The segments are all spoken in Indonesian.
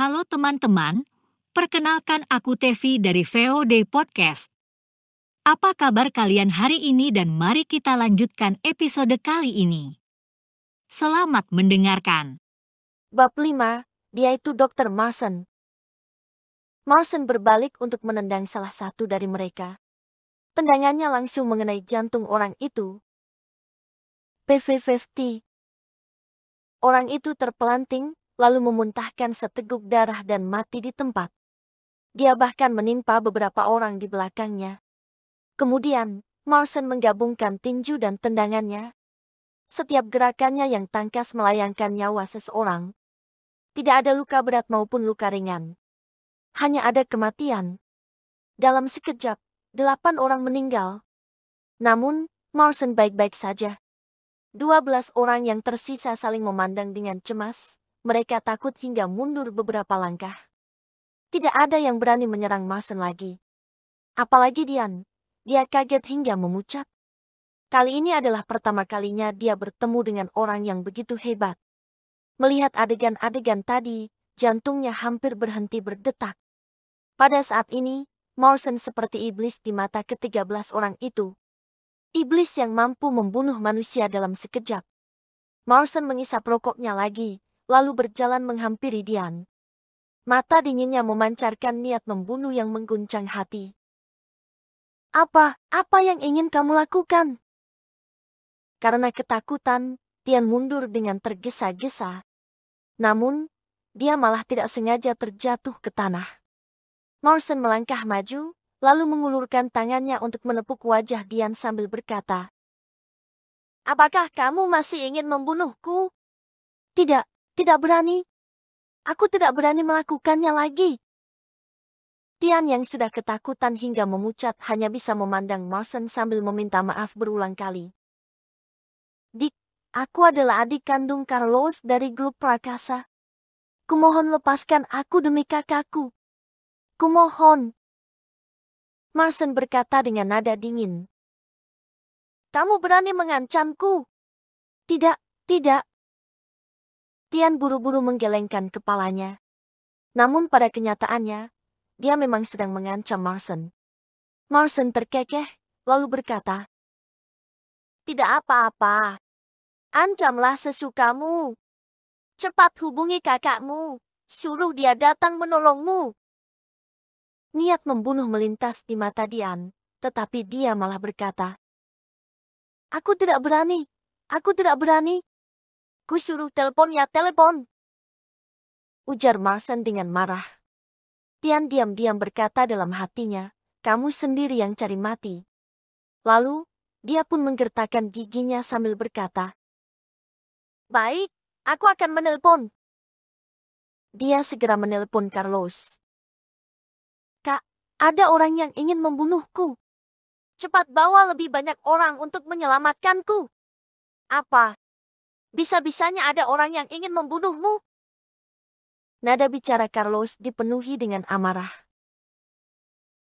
Halo teman-teman, perkenalkan aku Tevi dari VOD Podcast. Apa kabar kalian hari ini dan mari kita lanjutkan episode kali ini. Selamat mendengarkan. Bab 5, dia itu Dr. Marson. Marson berbalik untuk menendang salah satu dari mereka. Tendangannya langsung mengenai jantung orang itu. PV50. Orang itu terpelanting, lalu memuntahkan seteguk darah dan mati di tempat. Dia bahkan menimpa beberapa orang di belakangnya. Kemudian, Marson menggabungkan tinju dan tendangannya. Setiap gerakannya yang tangkas melayangkan nyawa seseorang. Tidak ada luka berat maupun luka ringan. Hanya ada kematian. Dalam sekejap, delapan orang meninggal. Namun, Marson baik-baik saja. Dua belas orang yang tersisa saling memandang dengan cemas. Mereka takut hingga mundur beberapa langkah. Tidak ada yang berani menyerang Marson lagi. Apalagi Dian. Dia kaget hingga memucat. Kali ini adalah pertama kalinya dia bertemu dengan orang yang begitu hebat. Melihat adegan-adegan tadi, jantungnya hampir berhenti berdetak. Pada saat ini, Morrison seperti iblis di mata ketiga belas orang itu. Iblis yang mampu membunuh manusia dalam sekejap. Morrison mengisap rokoknya lagi, lalu berjalan menghampiri Dian. Mata dinginnya memancarkan niat membunuh yang mengguncang hati. Apa, apa yang ingin kamu lakukan? Karena ketakutan, Tian mundur dengan tergesa-gesa. Namun, dia malah tidak sengaja terjatuh ke tanah. Morrison melangkah maju, lalu mengulurkan tangannya untuk menepuk wajah Dian sambil berkata, Apakah kamu masih ingin membunuhku? Tidak, tidak berani. Aku tidak berani melakukannya lagi. Tian yang sudah ketakutan hingga memucat hanya bisa memandang Morrison sambil meminta maaf berulang kali. Dik, aku adalah adik kandung Carlos dari grup Prakasa. Kumohon lepaskan aku demi kakakku. Kumohon. Marson berkata dengan nada dingin. Kamu berani mengancamku? Tidak, tidak. Tian buru-buru menggelengkan kepalanya. Namun pada kenyataannya, dia memang sedang mengancam Marson. Marson terkekeh, lalu berkata, tidak apa-apa. Ancamlah sesukamu. Cepat hubungi kakakmu. Suruh dia datang menolongmu. Niat membunuh melintas di mata Dian, tetapi dia malah berkata, Aku tidak berani. Aku tidak berani. Ku suruh telepon ya telepon. Ujar Marsan dengan marah. Tian diam-diam berkata dalam hatinya, kamu sendiri yang cari mati. Lalu, dia pun menggertakkan giginya sambil berkata, Baik, aku akan menelpon. Dia segera menelpon Carlos. Kak, ada orang yang ingin membunuhku. Cepat bawa lebih banyak orang untuk menyelamatkanku. Apa? Bisa-bisanya ada orang yang ingin membunuhmu? Nada bicara Carlos dipenuhi dengan amarah.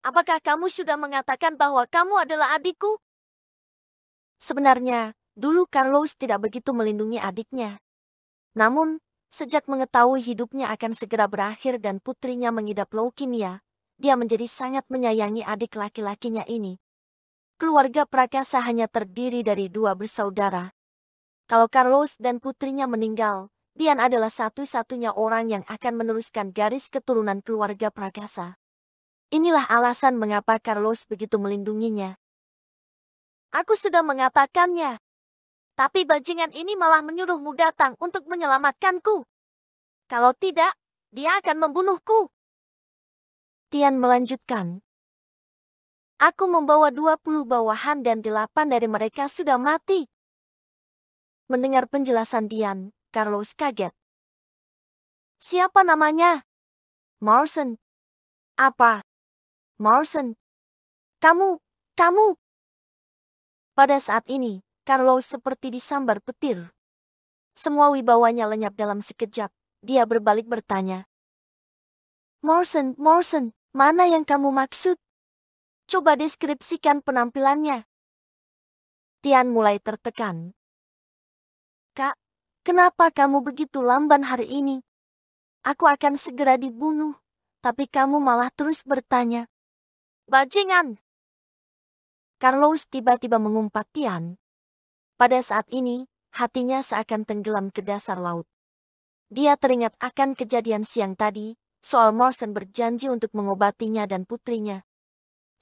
Apakah kamu sudah mengatakan bahwa kamu adalah adikku? Sebenarnya, dulu Carlos tidak begitu melindungi adiknya. Namun, sejak mengetahui hidupnya akan segera berakhir dan putrinya mengidap leukemia, dia menjadi sangat menyayangi adik laki-lakinya ini. Keluarga Prakasa hanya terdiri dari dua bersaudara. Kalau Carlos dan putrinya meninggal, Dian adalah satu-satunya orang yang akan meneruskan garis keturunan keluarga Prakasa. Inilah alasan mengapa Carlos begitu melindunginya. Aku sudah mengatakannya. Tapi bajingan ini malah menyuruhmu datang untuk menyelamatkanku. Kalau tidak, dia akan membunuhku. Tian melanjutkan. Aku membawa 20 bawahan dan delapan dari mereka sudah mati. Mendengar penjelasan Dian, Carlos kaget. Siapa namanya? Marson. Apa? Marson. Kamu, kamu, pada saat ini, Carlos seperti disambar petir. Semua wibawanya lenyap dalam sekejap. Dia berbalik bertanya. Morrison, Morrison, mana yang kamu maksud? Coba deskripsikan penampilannya. Tian mulai tertekan. Kenapa kamu begitu lamban hari ini? Aku akan segera dibunuh, tapi kamu malah terus bertanya. Bajingan! Carlos tiba-tiba mengumpat Tian. Pada saat ini, hatinya seakan tenggelam ke dasar laut. Dia teringat akan kejadian siang tadi, soal Morrison berjanji untuk mengobatinya dan putrinya.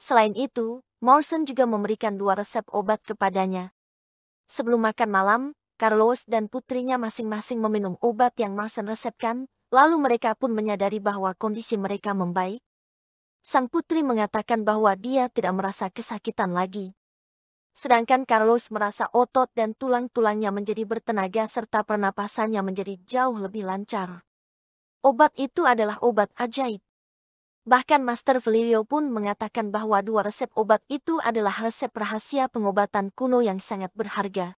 Selain itu, Morrison juga memberikan dua resep obat kepadanya. Sebelum makan malam, Carlos dan putrinya masing-masing meminum obat yang Morrison resepkan, Lalu mereka pun menyadari bahwa kondisi mereka membaik. Sang putri mengatakan bahwa dia tidak merasa kesakitan lagi. Sedangkan Carlos merasa otot dan tulang-tulangnya menjadi bertenaga serta pernapasannya menjadi jauh lebih lancar. Obat itu adalah obat ajaib. Bahkan Master Valerio pun mengatakan bahwa dua resep obat itu adalah resep rahasia pengobatan kuno yang sangat berharga.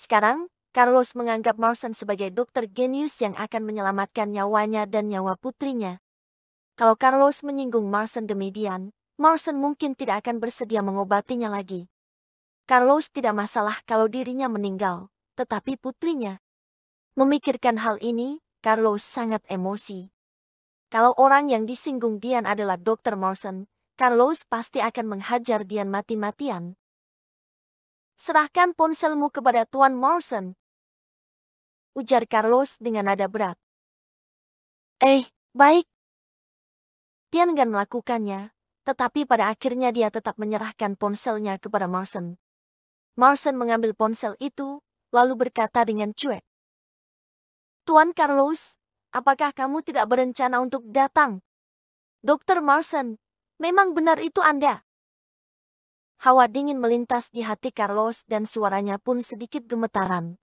Sekarang, Carlos menganggap Marson sebagai dokter genius yang akan menyelamatkan nyawanya dan nyawa putrinya. Kalau Carlos menyinggung Marson demikian, Marson mungkin tidak akan bersedia mengobatinya lagi. Carlos tidak masalah kalau dirinya meninggal, tetapi putrinya. Memikirkan hal ini, Carlos sangat emosi. Kalau orang yang disinggung Dian adalah Dr. Morrison, Carlos pasti akan menghajar Dian mati-matian. Serahkan ponselmu kepada Tuan Morrison, ujar Carlos dengan nada berat. Eh, baik. Tian Gan melakukannya, tetapi pada akhirnya dia tetap menyerahkan ponselnya kepada Marson. Marson mengambil ponsel itu, lalu berkata dengan cuek. Tuan Carlos, apakah kamu tidak berencana untuk datang? Dokter Marson, memang benar itu Anda. Hawa dingin melintas di hati Carlos dan suaranya pun sedikit gemetaran.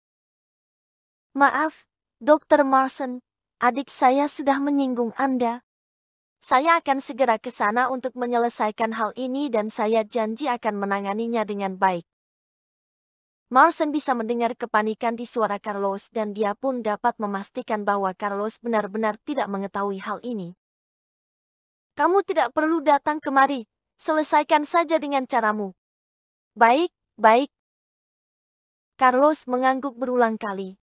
Maaf, Dr. Marson, adik saya sudah menyinggung Anda. Saya akan segera ke sana untuk menyelesaikan hal ini dan saya janji akan menanganinya dengan baik. Marson bisa mendengar kepanikan di suara Carlos dan dia pun dapat memastikan bahwa Carlos benar-benar tidak mengetahui hal ini. Kamu tidak perlu datang kemari, selesaikan saja dengan caramu. Baik, baik. Carlos mengangguk berulang kali.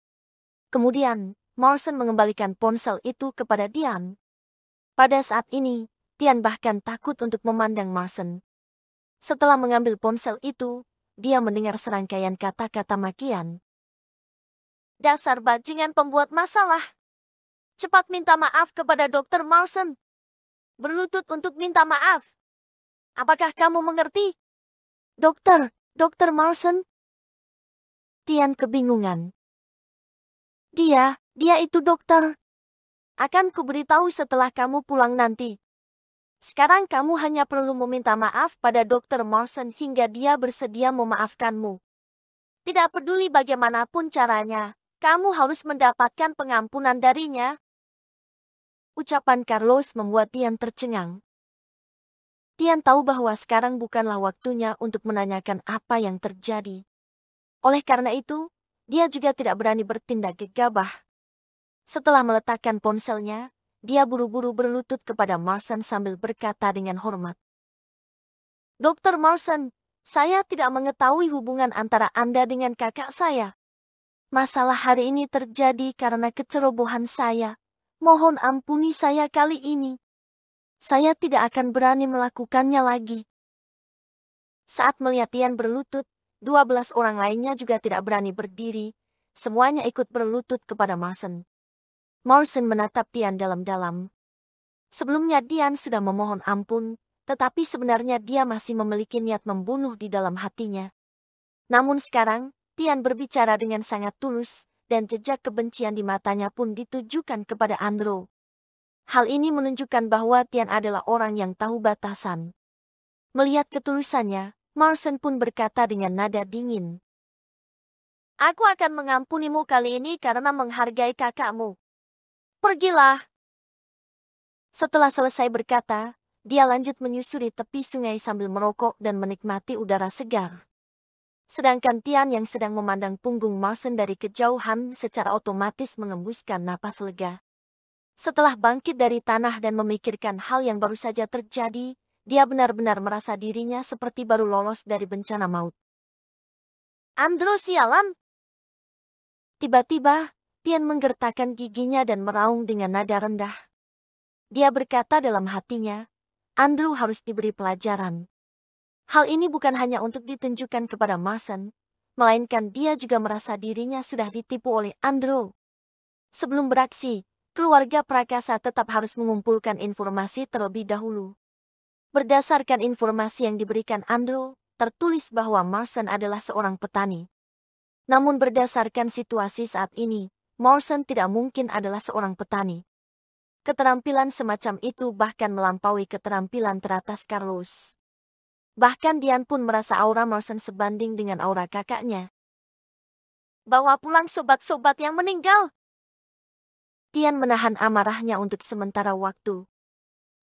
Kemudian, Morrison mengembalikan ponsel itu kepada Dian. Pada saat ini, Dian bahkan takut untuk memandang Morrison. Setelah mengambil ponsel itu, dia mendengar serangkaian kata-kata makian. Dasar bajingan pembuat masalah. Cepat minta maaf kepada Dr. Morrison. Berlutut untuk minta maaf. Apakah kamu mengerti? Dokter, Dokter Morrison. Tian kebingungan. Dia, dia itu dokter. Akan kuberitahu setelah kamu pulang nanti. Sekarang kamu hanya perlu meminta maaf pada dokter Morrison hingga dia bersedia memaafkanmu. Tidak peduli bagaimanapun caranya, kamu harus mendapatkan pengampunan darinya. Ucapan Carlos membuat Tian tercengang. Tian tahu bahwa sekarang bukanlah waktunya untuk menanyakan apa yang terjadi. Oleh karena itu, dia juga tidak berani bertindak gegabah. Setelah meletakkan ponselnya, dia buru-buru berlutut kepada Marson sambil berkata dengan hormat. Dokter Marson, saya tidak mengetahui hubungan antara Anda dengan kakak saya. Masalah hari ini terjadi karena kecerobohan saya. Mohon ampuni saya kali ini. Saya tidak akan berani melakukannya lagi. Saat melihat Tian berlutut, Dua belas orang lainnya juga tidak berani berdiri, semuanya ikut berlutut kepada Marson. Morrison menatap Tian dalam-dalam. Sebelumnya Dian sudah memohon ampun, tetapi sebenarnya dia masih memiliki niat membunuh di dalam hatinya. Namun sekarang, Tian berbicara dengan sangat tulus, dan jejak kebencian di matanya pun ditujukan kepada Andrew. Hal ini menunjukkan bahwa Tian adalah orang yang tahu batasan. Melihat ketulusannya, Marson pun berkata dengan nada dingin. Aku akan mengampunimu kali ini karena menghargai kakakmu. Pergilah. Setelah selesai berkata, dia lanjut menyusuri tepi sungai sambil merokok dan menikmati udara segar. Sedangkan Tian yang sedang memandang punggung Marson dari kejauhan secara otomatis mengembuskan napas lega. Setelah bangkit dari tanah dan memikirkan hal yang baru saja terjadi, dia benar-benar merasa dirinya seperti baru lolos dari bencana maut. Andrew sialan! Tiba-tiba, Tian menggertakkan giginya dan meraung dengan nada rendah. Dia berkata dalam hatinya, Andrew harus diberi pelajaran. Hal ini bukan hanya untuk ditunjukkan kepada Marson, melainkan dia juga merasa dirinya sudah ditipu oleh Andrew. Sebelum beraksi, keluarga Prakasa tetap harus mengumpulkan informasi terlebih dahulu. Berdasarkan informasi yang diberikan Andrew, tertulis bahwa Marson adalah seorang petani. Namun berdasarkan situasi saat ini, Morrison tidak mungkin adalah seorang petani. Keterampilan semacam itu bahkan melampaui keterampilan teratas Carlos. Bahkan Dian pun merasa aura Morrison sebanding dengan aura kakaknya. Bawa pulang sobat-sobat yang meninggal. Tian menahan amarahnya untuk sementara waktu.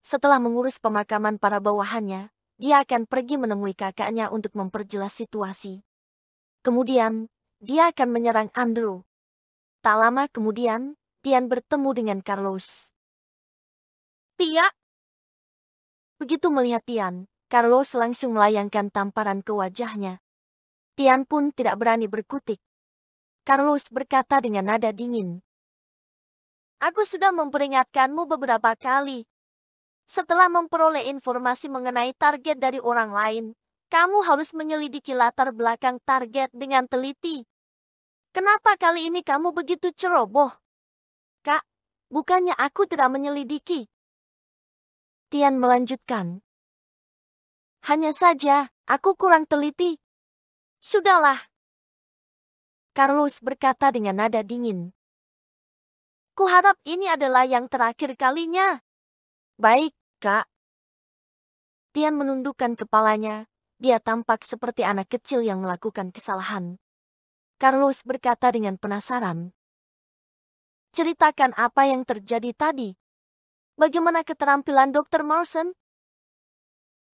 Setelah mengurus pemakaman para bawahannya, dia akan pergi menemui kakaknya untuk memperjelas situasi. Kemudian, dia akan menyerang Andrew. Tak lama kemudian, Tian bertemu dengan Carlos. Tia! Begitu melihat Tian, Carlos langsung melayangkan tamparan ke wajahnya. Tian pun tidak berani berkutik. Carlos berkata dengan nada dingin. Aku sudah memperingatkanmu beberapa kali. Setelah memperoleh informasi mengenai target dari orang lain, kamu harus menyelidiki latar belakang target dengan teliti. Kenapa kali ini kamu begitu ceroboh? Kak, bukannya aku tidak menyelidiki. Tian melanjutkan. Hanya saja, aku kurang teliti. Sudahlah. Carlos berkata dengan nada dingin. Kuharap ini adalah yang terakhir kalinya. Baik, Kak. Tian menundukkan kepalanya. Dia tampak seperti anak kecil yang melakukan kesalahan. Carlos berkata dengan penasaran. Ceritakan apa yang terjadi tadi. Bagaimana keterampilan Dr. Morrison?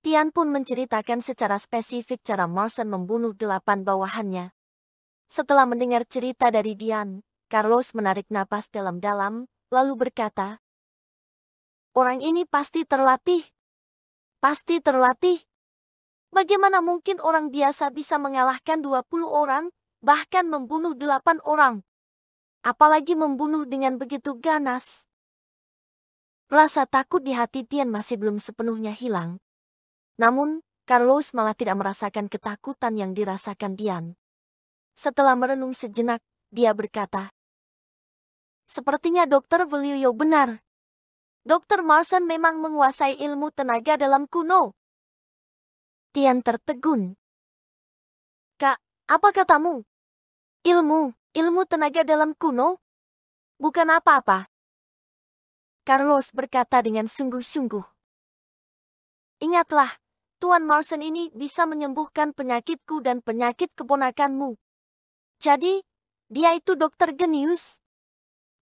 Tian pun menceritakan secara spesifik cara Morrison membunuh delapan bawahannya. Setelah mendengar cerita dari Dian, Carlos menarik napas dalam-dalam, lalu berkata, Orang ini pasti terlatih. Pasti terlatih. Bagaimana mungkin orang biasa bisa mengalahkan 20 orang bahkan membunuh delapan orang. Apalagi membunuh dengan begitu ganas. Rasa takut di hati Tian masih belum sepenuhnya hilang. Namun, Carlos malah tidak merasakan ketakutan yang dirasakan Tian. Setelah merenung sejenak, dia berkata, Sepertinya Dokter Velio benar. Dokter Marson memang menguasai ilmu tenaga dalam kuno. Tian tertegun. Kak, apa katamu? Ilmu, ilmu tenaga dalam kuno? Bukan apa-apa. Carlos berkata dengan sungguh-sungguh. Ingatlah, Tuan Marson ini bisa menyembuhkan penyakitku dan penyakit keponakanmu. Jadi, dia itu dokter genius.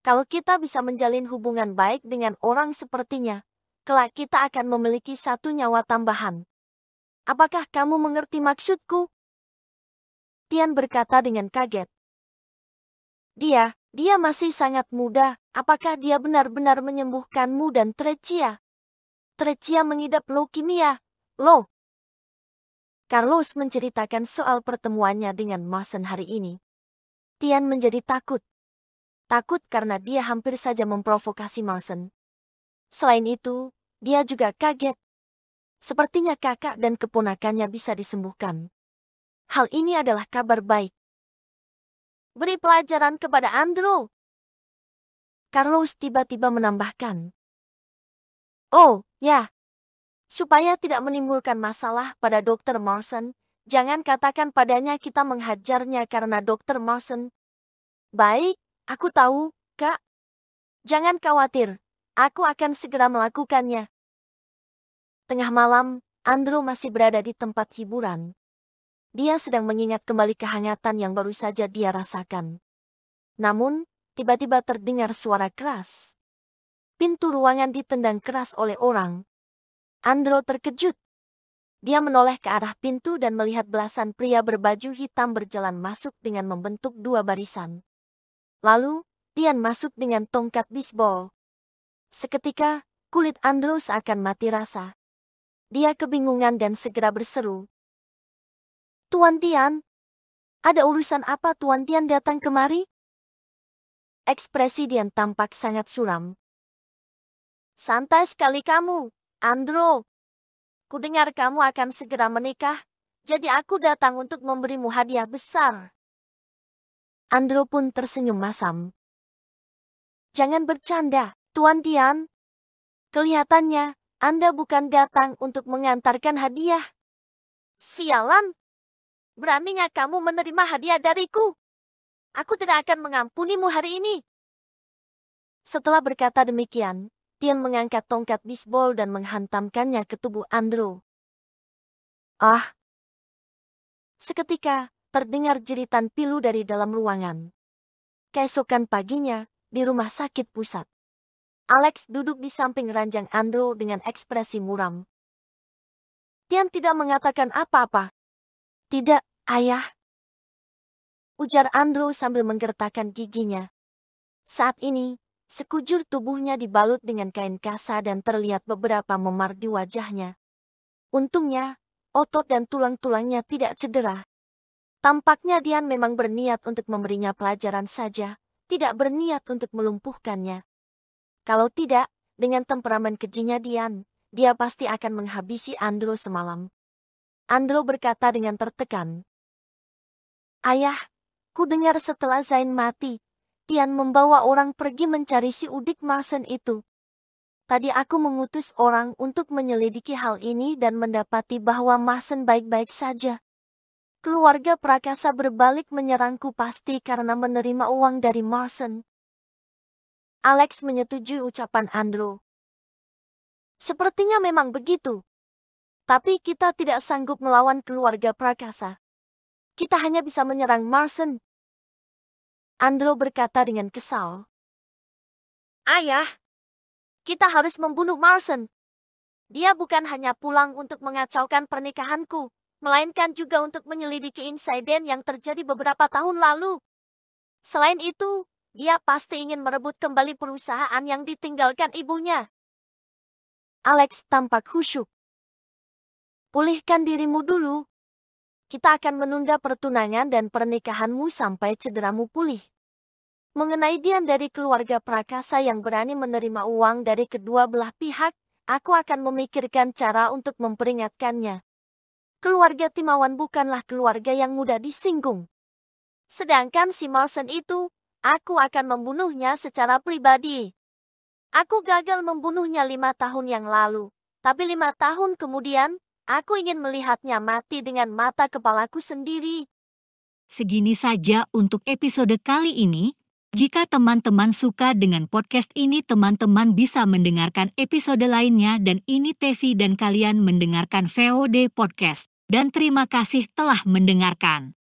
Kalau kita bisa menjalin hubungan baik dengan orang sepertinya, kelak kita akan memiliki satu nyawa tambahan. Apakah kamu mengerti maksudku? Tian berkata dengan kaget. Dia, dia masih sangat muda, apakah dia benar-benar menyembuhkanmu dan Trecia? Trecia mengidap leukemia, lo. Carlos menceritakan soal pertemuannya dengan Mason hari ini. Tian menjadi takut. Takut karena dia hampir saja memprovokasi Mason. Selain itu, dia juga kaget. Sepertinya kakak dan keponakannya bisa disembuhkan. Hal ini adalah kabar baik. Beri pelajaran kepada Andrew. Carlos tiba-tiba menambahkan. Oh, ya. Supaya tidak menimbulkan masalah pada Dr. Morrison, jangan katakan padanya kita menghajarnya karena Dr. Morrison. Baik, aku tahu, Kak. Jangan khawatir, aku akan segera melakukannya. Tengah malam, Andrew masih berada di tempat hiburan. Dia sedang mengingat kembali kehangatan yang baru saja dia rasakan. Namun, tiba-tiba terdengar suara keras. Pintu ruangan ditendang keras oleh orang. Andro terkejut. Dia menoleh ke arah pintu dan melihat belasan pria berbaju hitam berjalan masuk dengan membentuk dua barisan. Lalu, Tian masuk dengan tongkat bisbol. Seketika, kulit Andro seakan mati rasa. Dia kebingungan dan segera berseru, Tuan Tian, ada urusan apa Tuan Tian datang kemari? Ekspresi Dian tampak sangat suram. Santai sekali kamu, Andro. Kudengar kamu akan segera menikah, jadi aku datang untuk memberimu hadiah besar. Andro pun tersenyum masam. Jangan bercanda, Tuan Dian. Kelihatannya, Anda bukan datang untuk mengantarkan hadiah. Sialan! Beraninya kamu menerima hadiah dariku. Aku tidak akan mengampunimu hari ini. Setelah berkata demikian, Tian mengangkat tongkat bisbol dan menghantamkannya ke tubuh Andrew. Ah! Seketika, terdengar jeritan pilu dari dalam ruangan. Keesokan paginya, di rumah sakit pusat. Alex duduk di samping ranjang Andrew dengan ekspresi muram. Tian tidak mengatakan apa-apa. Tidak, ayah, ujar Andrew sambil menggertakkan giginya. Saat ini, sekujur tubuhnya dibalut dengan kain kasa dan terlihat beberapa memar di wajahnya. Untungnya, otot dan tulang-tulangnya tidak cedera. Tampaknya Dian memang berniat untuk memberinya pelajaran saja, tidak berniat untuk melumpuhkannya. Kalau tidak, dengan temperamen kejinya Dian, dia pasti akan menghabisi Andrew semalam. Andrew berkata dengan tertekan. Ayah, Ku dengar setelah Zain mati, Tian membawa orang pergi mencari si Udik Marsen itu. Tadi aku mengutus orang untuk menyelidiki hal ini dan mendapati bahwa Marsen baik-baik saja. Keluarga Prakasa berbalik menyerangku pasti karena menerima uang dari Marsen. Alex menyetujui ucapan Andrew. Sepertinya memang begitu. Tapi kita tidak sanggup melawan keluarga Prakasa. Kita hanya bisa menyerang Marsen. Andro berkata dengan kesal. Ayah, kita harus membunuh Marsen. Dia bukan hanya pulang untuk mengacaukan pernikahanku, melainkan juga untuk menyelidiki insiden yang terjadi beberapa tahun lalu. Selain itu, dia pasti ingin merebut kembali perusahaan yang ditinggalkan ibunya. Alex tampak khusyuk. Pulihkan dirimu dulu, kita akan menunda pertunangan dan pernikahanmu sampai cederamu pulih. Mengenai Dian dari keluarga Prakasa yang berani menerima uang dari kedua belah pihak, aku akan memikirkan cara untuk memperingatkannya. Keluarga Timawan bukanlah keluarga yang mudah disinggung. Sedangkan si Mawson itu, aku akan membunuhnya secara pribadi. Aku gagal membunuhnya lima tahun yang lalu, tapi lima tahun kemudian, Aku ingin melihatnya mati dengan mata kepalaku sendiri. Segini saja untuk episode kali ini. Jika teman-teman suka dengan podcast ini, teman-teman bisa mendengarkan episode lainnya dan ini Tevi dan kalian mendengarkan VOD Podcast. Dan terima kasih telah mendengarkan.